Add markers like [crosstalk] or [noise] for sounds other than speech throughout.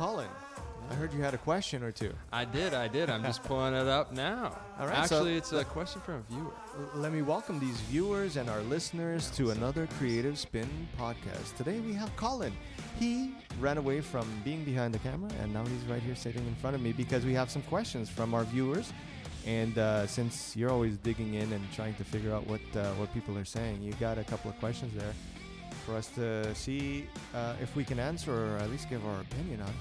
Colin. I heard you had a question or two. I did, I did. I'm just pulling it up now. All right, so- Actually, it's a question from a viewer. Let me welcome these viewers and our listeners to another Creative Spin podcast. Today we have Colin. He ran away from being behind the camera and now he's right here sitting in front of me because we have some questions from our viewers. And uh, since you're always digging in and trying to figure out what uh, what people are saying, you got a couple of questions there for us to see uh, if we can answer or at least give our opinion on.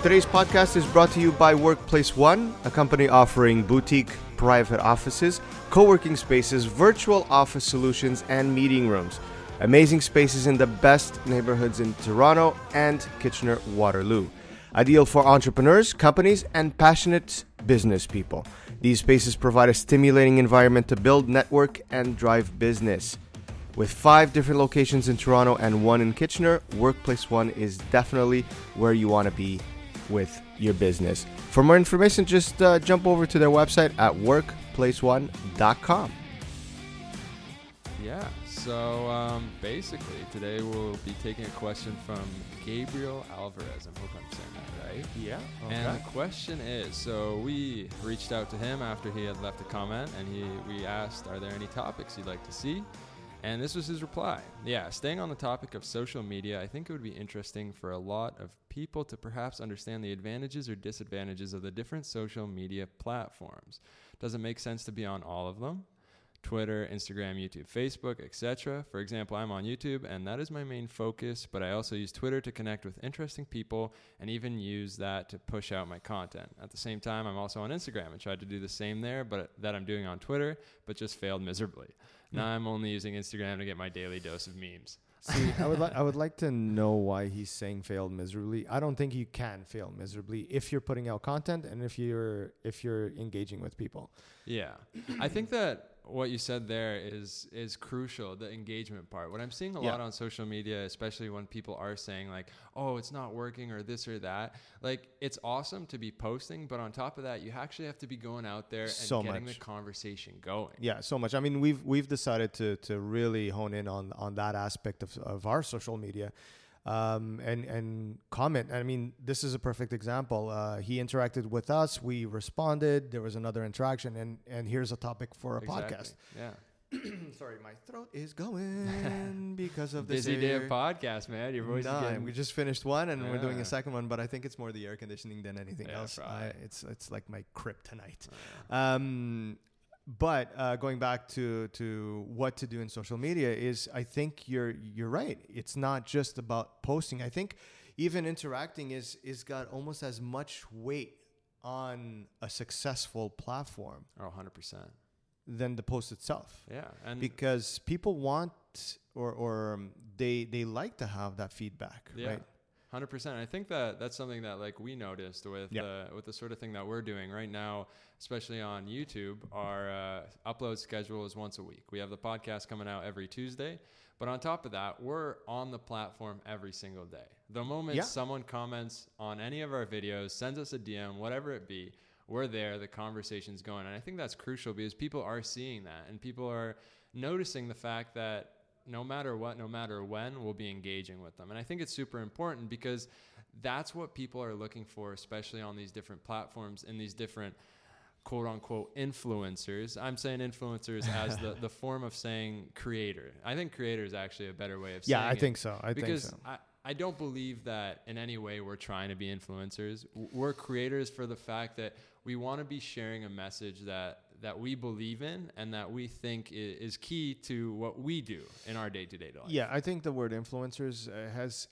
Today's podcast is brought to you by Workplace One, a company offering boutique private offices, co working spaces, virtual office solutions, and meeting rooms. Amazing spaces in the best neighborhoods in Toronto and Kitchener Waterloo. Ideal for entrepreneurs, companies, and passionate business people. These spaces provide a stimulating environment to build, network, and drive business. With five different locations in Toronto and one in Kitchener, Workplace One is definitely where you want to be with your business. For more information, just uh, jump over to their website at workplaceone.com. Yeah. So um, basically, today we'll be taking a question from Gabriel Alvarez. I hope I'm saying that right. Yeah. And the question is, so we reached out to him after he had left a comment, and he we asked, "Are there any topics you'd like to see?" And this was his reply. Yeah, staying on the topic of social media, I think it would be interesting for a lot of people to perhaps understand the advantages or disadvantages of the different social media platforms. Does it make sense to be on all of them? Twitter, Instagram, YouTube, Facebook, etc. For example, I'm on YouTube and that is my main focus, but I also use Twitter to connect with interesting people and even use that to push out my content. At the same time, I'm also on Instagram and tried to do the same there, but that I'm doing on Twitter, but just failed miserably. Hmm. Now I'm only using Instagram to get my daily dose of memes. See, I would li- I would [laughs] like to know why he's saying failed miserably. I don't think you can fail miserably if you're putting out content and if you're if you're engaging with people. Yeah. I think that what you said there is is crucial, the engagement part. What I'm seeing a Yeah. lot on social media, especially when people are saying like, "Oh, it's not working" or this or that. Like it's awesome to be posting, but on top of that, you actually have to be going out there and So getting much. the conversation going. Yeah, so much. I mean, we've we've decided to to really hone in on on that aspect of of our social media. Um, and and comment. I mean, this is a perfect example. Uh, he interacted with us. We responded. There was another interaction, and and here's a topic for a podcast. Yeah. [clears throat] Sorry, my throat is going [laughs] because of this Busy day of podcast, man. Your voice Nah, is getting we just finished one and we're doing a second one, but I think it's more the air conditioning than anything Yeah, else. I, it's it's like my kryptonite. Um, but uh, going back to to what to do in social media is, I think you're you're right. It's not just about posting. I think even interacting is is got almost as much weight on a successful platform Oh, 100%. than the post itself Yeah. And because people want or or um, they they like to have that feedback, Yeah. right? Hundred percent. I think that that's something that like we noticed with Yeah. uh, with the sort of thing that we're doing right now, especially on YouTube. Our uh, upload schedule is once a week. We have the podcast coming out every Tuesday, but on top of that, we're on the platform every single day. The moment Yeah. someone comments on any of our videos, sends us a DM, whatever it be, we're there. The conversation's going, and I think that's crucial because people are seeing that, and people are noticing the fact that no matter what, no matter when, we'll be engaging with them. And I think it's super important because that's what people are looking for, especially on these different platforms and these different quote unquote influencers. I'm saying influencers [laughs] as the, the form of saying creator. I think creator is actually a better way of saying Yeah, I think so. I because think so. I, I don't believe that in any way we're trying to be influencers. We're creators for the fact that we want to be sharing a message that that we believe in and that we think is key to what we do in our day-to-day life. Yeah, I think the word influencers uh, has,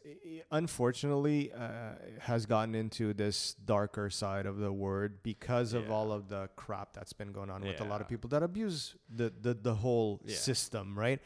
unfortunately, uh, has gotten into this darker side of the word because of Yeah. all of the crap that's been going on with a lot of people that abuse the the, the whole Yeah. system, right?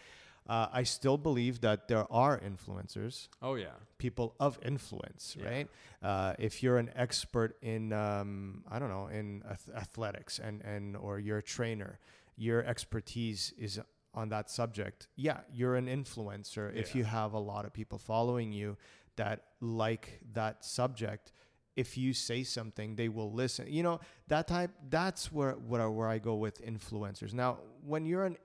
Uh, I still believe that there are influencers, Oh yeah. people of influence, Yeah. right? Uh, if you're an expert in, um, I don't know, in ath- athletics and, and or you're a trainer, your expertise is on that subject. Yeah, you're an influencer if you have a lot of people following you that like that subject. if you say something, they will listen. You know that type. That's where where where I go with influencers. Now, when you're an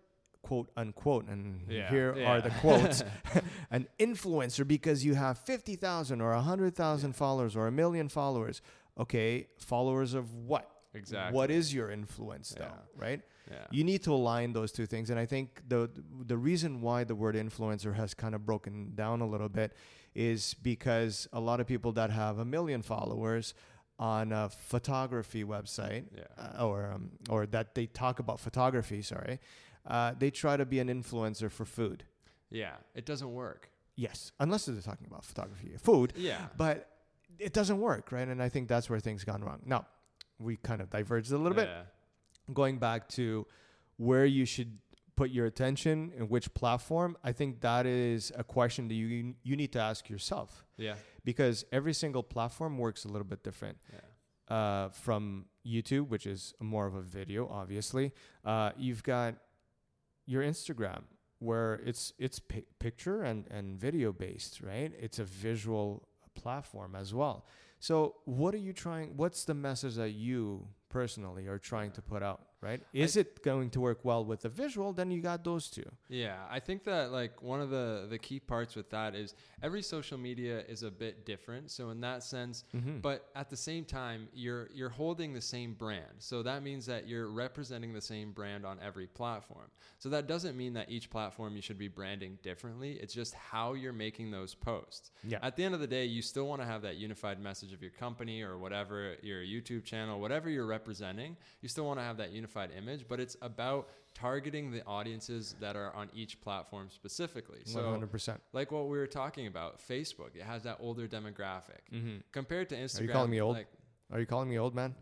quote unquote, and Yeah, here yeah. are the quotes, [laughs] [laughs] an influencer because you have fifty thousand or hundred thousand followers or a million followers. Okay, followers of what? Exactly. What is your influence, though? Right? Yeah. You need to align those two things, and I think the the reason why the word influencer has kind of broken down a little bit is because a lot of people that have a million followers on a photography website, Yeah. uh, or um, or that they talk about photography. Sorry, uh, they try to be an influencer for food. yeah. It doesn't work. Yes, unless they're talking about photography, food. Yeah. But it doesn't work, right? And I think that's where things gone wrong. Now, we kind of diverged a little bit going back to where you should put your attention and which platform, I think that is a question that you you need to ask yourself Yeah. because every single platform works a little bit different. Yeah. Uh, from YouTube, which is more of a video, obviously, uh, you've got your Instagram, where it's it's pi- picture and and video based, right? It's a visual platform as well. So, what are you trying? What's the message that you personally are trying to put out, right? Is it going to work well with the visual? Then you got those two. Yeah, I think that like one of the the key parts with that is every social media is a bit different. So in that sense, Mm-hmm. but at the same time, you're you're holding the same brand. So that means that you're representing the same brand on every platform. So that doesn't mean that each platform you should be branding differently. It's just how you're making those posts. Yeah. At the end of the day, you still want to have that unified message of your company or whatever your YouTube channel, whatever you're representing. You still want to have that unified image, but it's about targeting the audiences that are on each platform specifically. So hundred percent. like what we were talking about, Facebook, it has that older demographic. Mm-hmm. Compared to Instagram. Are you calling me old? Like, Are you calling me old man?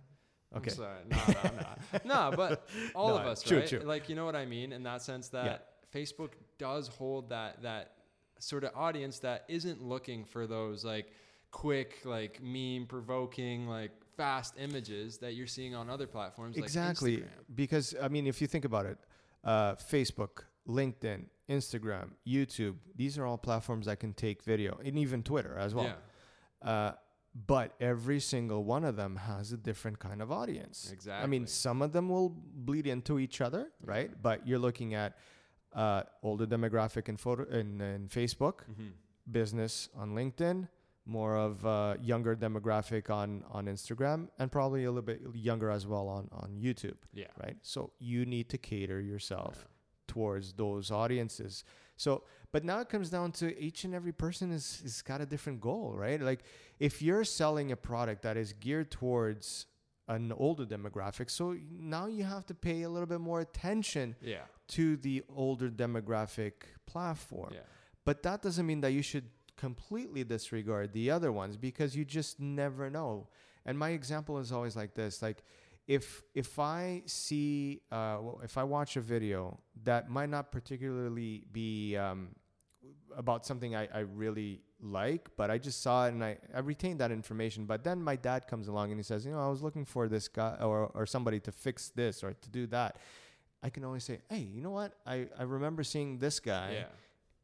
Okay. I'm sorry. No, no, no. [laughs] no, but all No, of us, true, right? true. Like, you know what I mean? In that sense that Facebook does hold that, that sort of audience that isn't looking for those like quick, like meme provoking, like fast images that you're seeing on other platforms. exactly Like Instagram. because i mean if you think about it uh, facebook linkedin instagram youtube these are all platforms that can take video and even twitter as well Yeah. uh, but every single one of them has a different kind of audience Exactly. i mean some of them will bleed into each other right but you're looking at uh, older demographic in photo in, in facebook Mm-hmm. business on linkedin more of a younger demographic on on instagram and probably a little bit younger as well on on youtube Yeah. right so you need to cater yourself towards those audiences so but now it comes down to each and every person is is got a different goal right like if you're selling a product that is geared towards an older demographic so now you have to pay a little bit more attention Yeah. to the older demographic platform Yeah. but that doesn't mean that you should completely disregard the other ones because you just never know. And my example is always like this: like if if I see uh, well, if I watch a video that might not particularly be um, about something I, I really like, but I just saw it and I, I retained that information. But then my dad comes along and he says, you know, I was looking for this guy or, or somebody to fix this or to do that. I can always say, hey, you know what? I, I remember seeing this guy Yeah.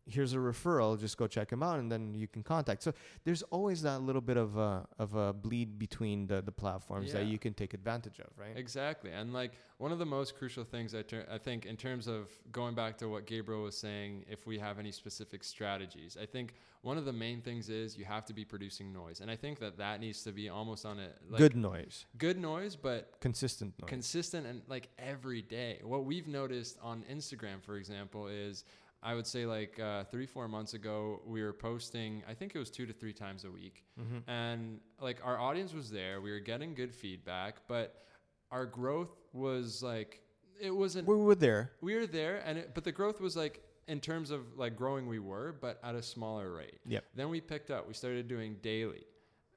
Here's a referral just go check him out and then you can contact so there's always that little bit of a of a bleed between the the platforms that you can take advantage of right Exactly. And like one of the most crucial things I, ter- I think in terms of going back to what Gabriel was saying, if we have any specific strategies, I think one of the main things is you have to be producing noise. And I think that that needs to be almost on a like, good noise good noise, but consistent noise consistent and like every day. What we've noticed on Instagram, for example, is I would say like uh, three, four months ago, we were posting, I think it was two to three times a week. And like our audience was there, we were getting good feedback, but our growth was like, it wasn't, we were there we were there, and it, but the growth was like, in terms of like growing, we were, but at a smaller rate. Yep. Then we picked up, we started doing daily.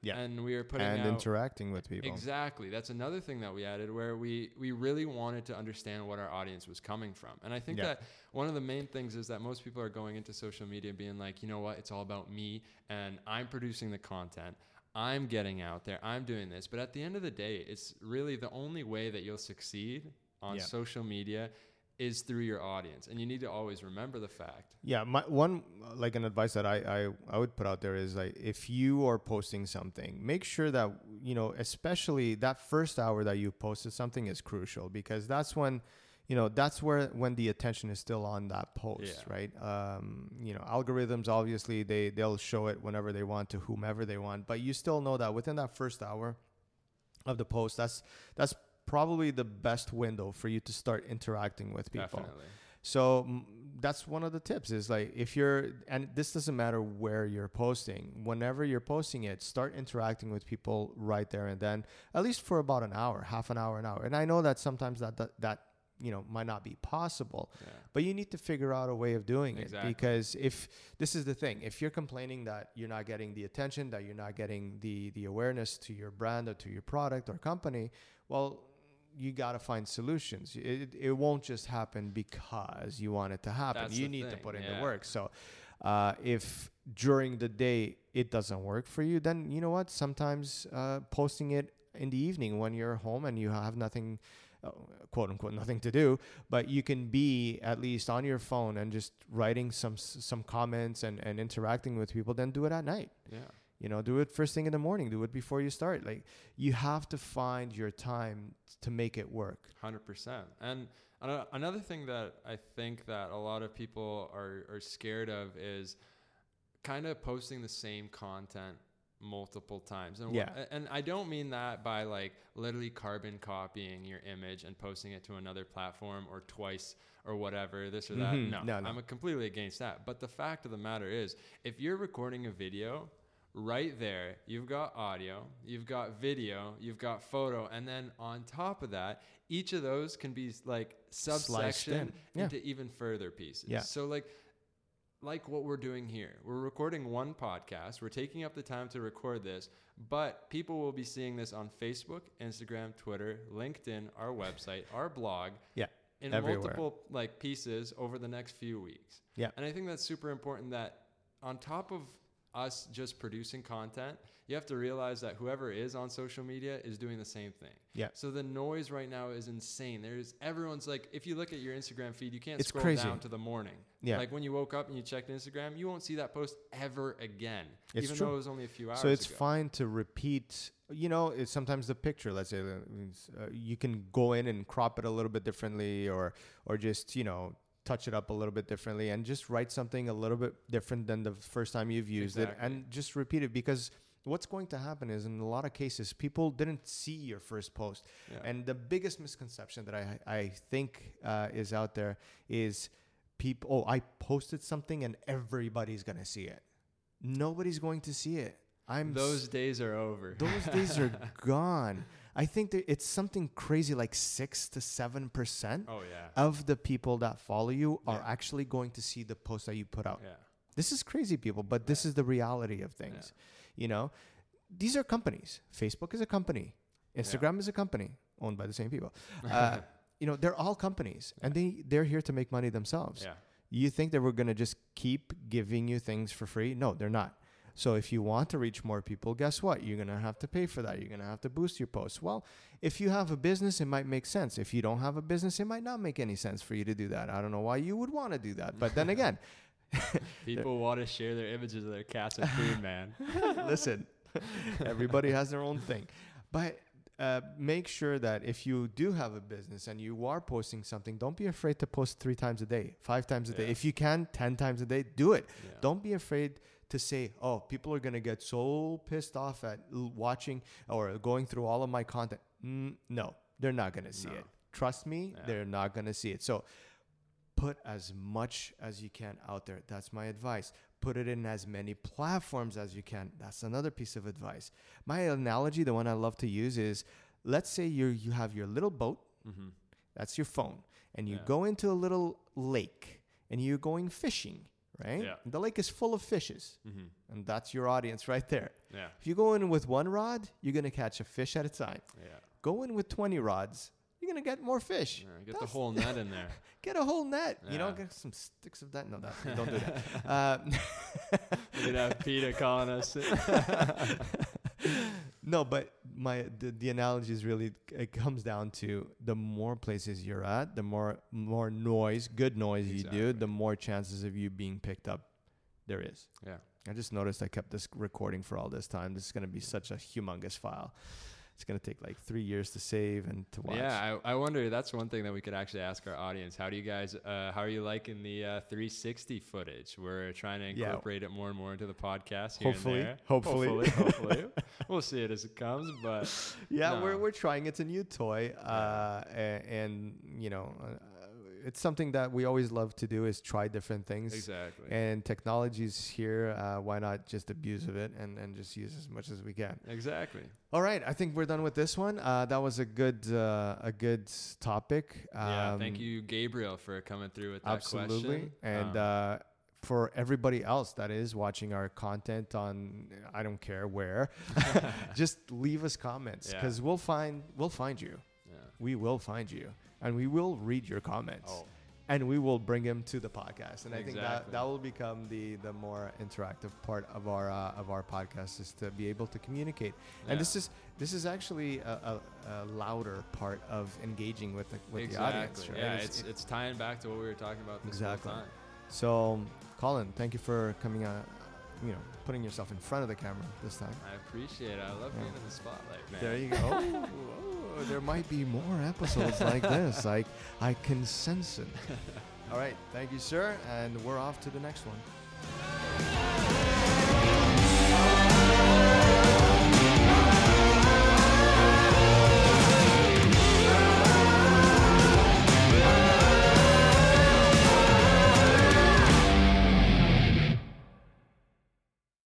Yeah. And we were putting and out, interacting with people Exactly. That's another thing that we added where we we really wanted to understand what our audience was coming from. And I think Yeah. that one of the main things is that most people are going into social media being like, you know what, it's all about me and I'm producing the content. I'm getting out there. I'm doing this. But at the end of the day, it's really the only way that you'll succeed on Yeah. social media is through your audience, and you need to always remember the fact. Yeah, my one like an advice that I, I I would put out there is like if you are posting something, make sure that you know, especially that first hour that you posted something is crucial because that's when you know that's where when the attention is still on that post Yeah. right um, you know algorithms obviously they they'll show it whenever they want to whomever they want but you still know that within that first hour of the post that's that's probably the best window for you to start interacting with people Definitely. so that's one of the tips is like if you're and this doesn't matter where you're posting whenever you're posting it start interacting with people right there and then at least for about an hour half an hour an hour and i know that sometimes that that, that you know might not be possible Yeah. but you need to figure out a way of doing Exactly. it because if this is the thing if you're complaining that you're not getting the attention that you're not getting the the awareness to your brand or to your product or company well you got to find solutions. It, it won't just happen because you want it to happen. That's you need to put in yeah. the work. So uh, if during the day it doesn't work for you then you know what? Sometimes uh, posting it in the evening when you're home and you have nothing uh, quote unquote nothing to do but you can be at least on your phone and just writing some some comments and, and interacting with people then do it at night. Yeah. You know do it first thing in the morning do it before you start like you have to find your time to make it work Hundred percent. And ano- another thing that I think that a lot of people are are scared of is kind of posting the same content multiple times. And wh- Yeah. and I don't mean that by like literally carbon copying your image and posting it to another platform or twice or whatever, this or that. Mhm. No, No, no. I'm completely against that. But the fact of the matter is, if you're recording a video, right there, you've got audio, you've got video, you've got photo, and then on top of that, each of those can be like subsection in. Yeah. into even further pieces. Yeah. So like like what we're doing here. We're recording one podcast. We're taking up the time to record this, but people will be seeing this on Facebook, Instagram, Twitter, LinkedIn, our website, our blog, yeah in Everywhere. multiple like pieces over the next few weeks. Yeah. And I think that's super important that on top of us just producing content, you have to realize that whoever is on social media is doing the same thing. Yeah. So the noise right now is insane. There's everyone's like if you look at your Instagram feed, you can't It's scroll crazy. down to the morning. Yeah. Like when you woke up and you checked Instagram, you won't see that post ever again. It's even true. though it was only a few hours so it's ago. fine to repeat you know it's sometimes the picture let's say uh, uh, you can go in and crop it a little bit differently or or just you know touch it up a little bit differently and just write something a little bit different than the first time you've used it and just repeat it because what's going to happen is in a lot of cases people didn't see your first post Yeah. and the biggest misconception that i i think uh, is out there is people oh i posted something and everybody's gonna see it nobody's going to see it i'm s- those days are over. those days are [laughs] gone. I think that it's something crazy like six to seven percent oh yeah. of the people that follow you are Yeah. actually going to see the post that you put out. yeah. This is crazy, people, but this is the reality of things. You know, these are companies. Facebook is a company. Instagram is a company owned by the same people. [laughs] Uh, you know, they're all companies, and they they're here to make money themselves. Yeah. You think that we're going to just keep giving you things for free? No, they're not. So if you want to reach more people, guess what? You're going to have to pay for that. You're going to have to boost your posts. Well, if you have a business, it might make sense. If you don't have a business, it might not make any sense for you to do that. I don't know why you would want to do that. But then [laughs] again, [laughs] People want to share their images of their cats and food, man. [laughs] listen, everybody has their own thing. But uh, make sure that if you do have a business and you are posting something, don't be afraid to post three times a day, five times a day. If you can, 10 times a day, do it. Yeah. Don't be afraid to say, oh, people are going to get so pissed off at watching or going through all of my content. Mm, no, they're not going to see No. it. Trust me, Yeah. they're not going to see it. So put as much as you can out there. That's my advice. Put it in as many platforms as you can. That's another piece of advice. My analogy, the one I love to use is let's say you you have your little boat, Mm-hmm. that's your phone, and you Yeah. go into a little lake and you're going fishing, right? Yeah. The lake is full of fishes, Mm-hmm. and that's your audience right there. Yeah. If you go in with one rod, you're going to catch a fish at a time. Yeah. Go in with 20 rods, you're going to get more fish. Yeah, Get the whole net in there. [laughs] Get a whole net. You know, Yeah. get some sticks of that. No, that [laughs] don't do that. Uh, We'd have PETA calling us. no, but my the, the analogy is really it comes down to the more places you're at, the more more noise, good noise you do, the more chances of you being picked up there is. Yeah. I just noticed I kept this recording for all this time. This is going to be such a humongous file. It's going to take like three years to save and to watch. Yeah, I, I wonder. That's one thing that we could actually ask our audience. How do you guys? Uh, how are you liking the uh, 360 footage? We're trying to Yeah. incorporate it more and more into the podcast. Here Hopefully, and there. hopefully. hopefully, [laughs] hopefully. we'll see it as it comes. But yeah, No. we're, we're trying. It's a new toy, uh, and, and you know, uh, it's something that we always love to do is try different things. exactly, And technology's here. Uh, why not just abuse of it and, and just use as much as we can? exactly. All right, I think we're done with this one. Uh, that was a good uh, a good topic. yeah, thank Um, you, Gabriel, for coming through with that Absolutely, question. and Um, uh, for everybody else that is watching our content on I don't care where, [laughs] [laughs] just leave us comments Yeah. because we'll find we'll find you. yeah. We will find you, and we will read your comments. Oh, and we will bring him to the podcast. And I think that that will become the the more interactive part of our uh, of our podcast is to be able to communicate. And this is this is actually a, a, a louder part of engaging with the with exactly. the audience. Right? Yeah, It's- it's it's tying back to what we were talking about this Exactly. whole time. so, Colin, thank you for coming out. You know, putting yourself in front of the camera this time. I appreciate it. I love Yeah. being in the spotlight, man. There you go. [laughs] There might be more episodes like this. [laughs] I I can sense it. All right, thank you, sir, and we're off to the next one.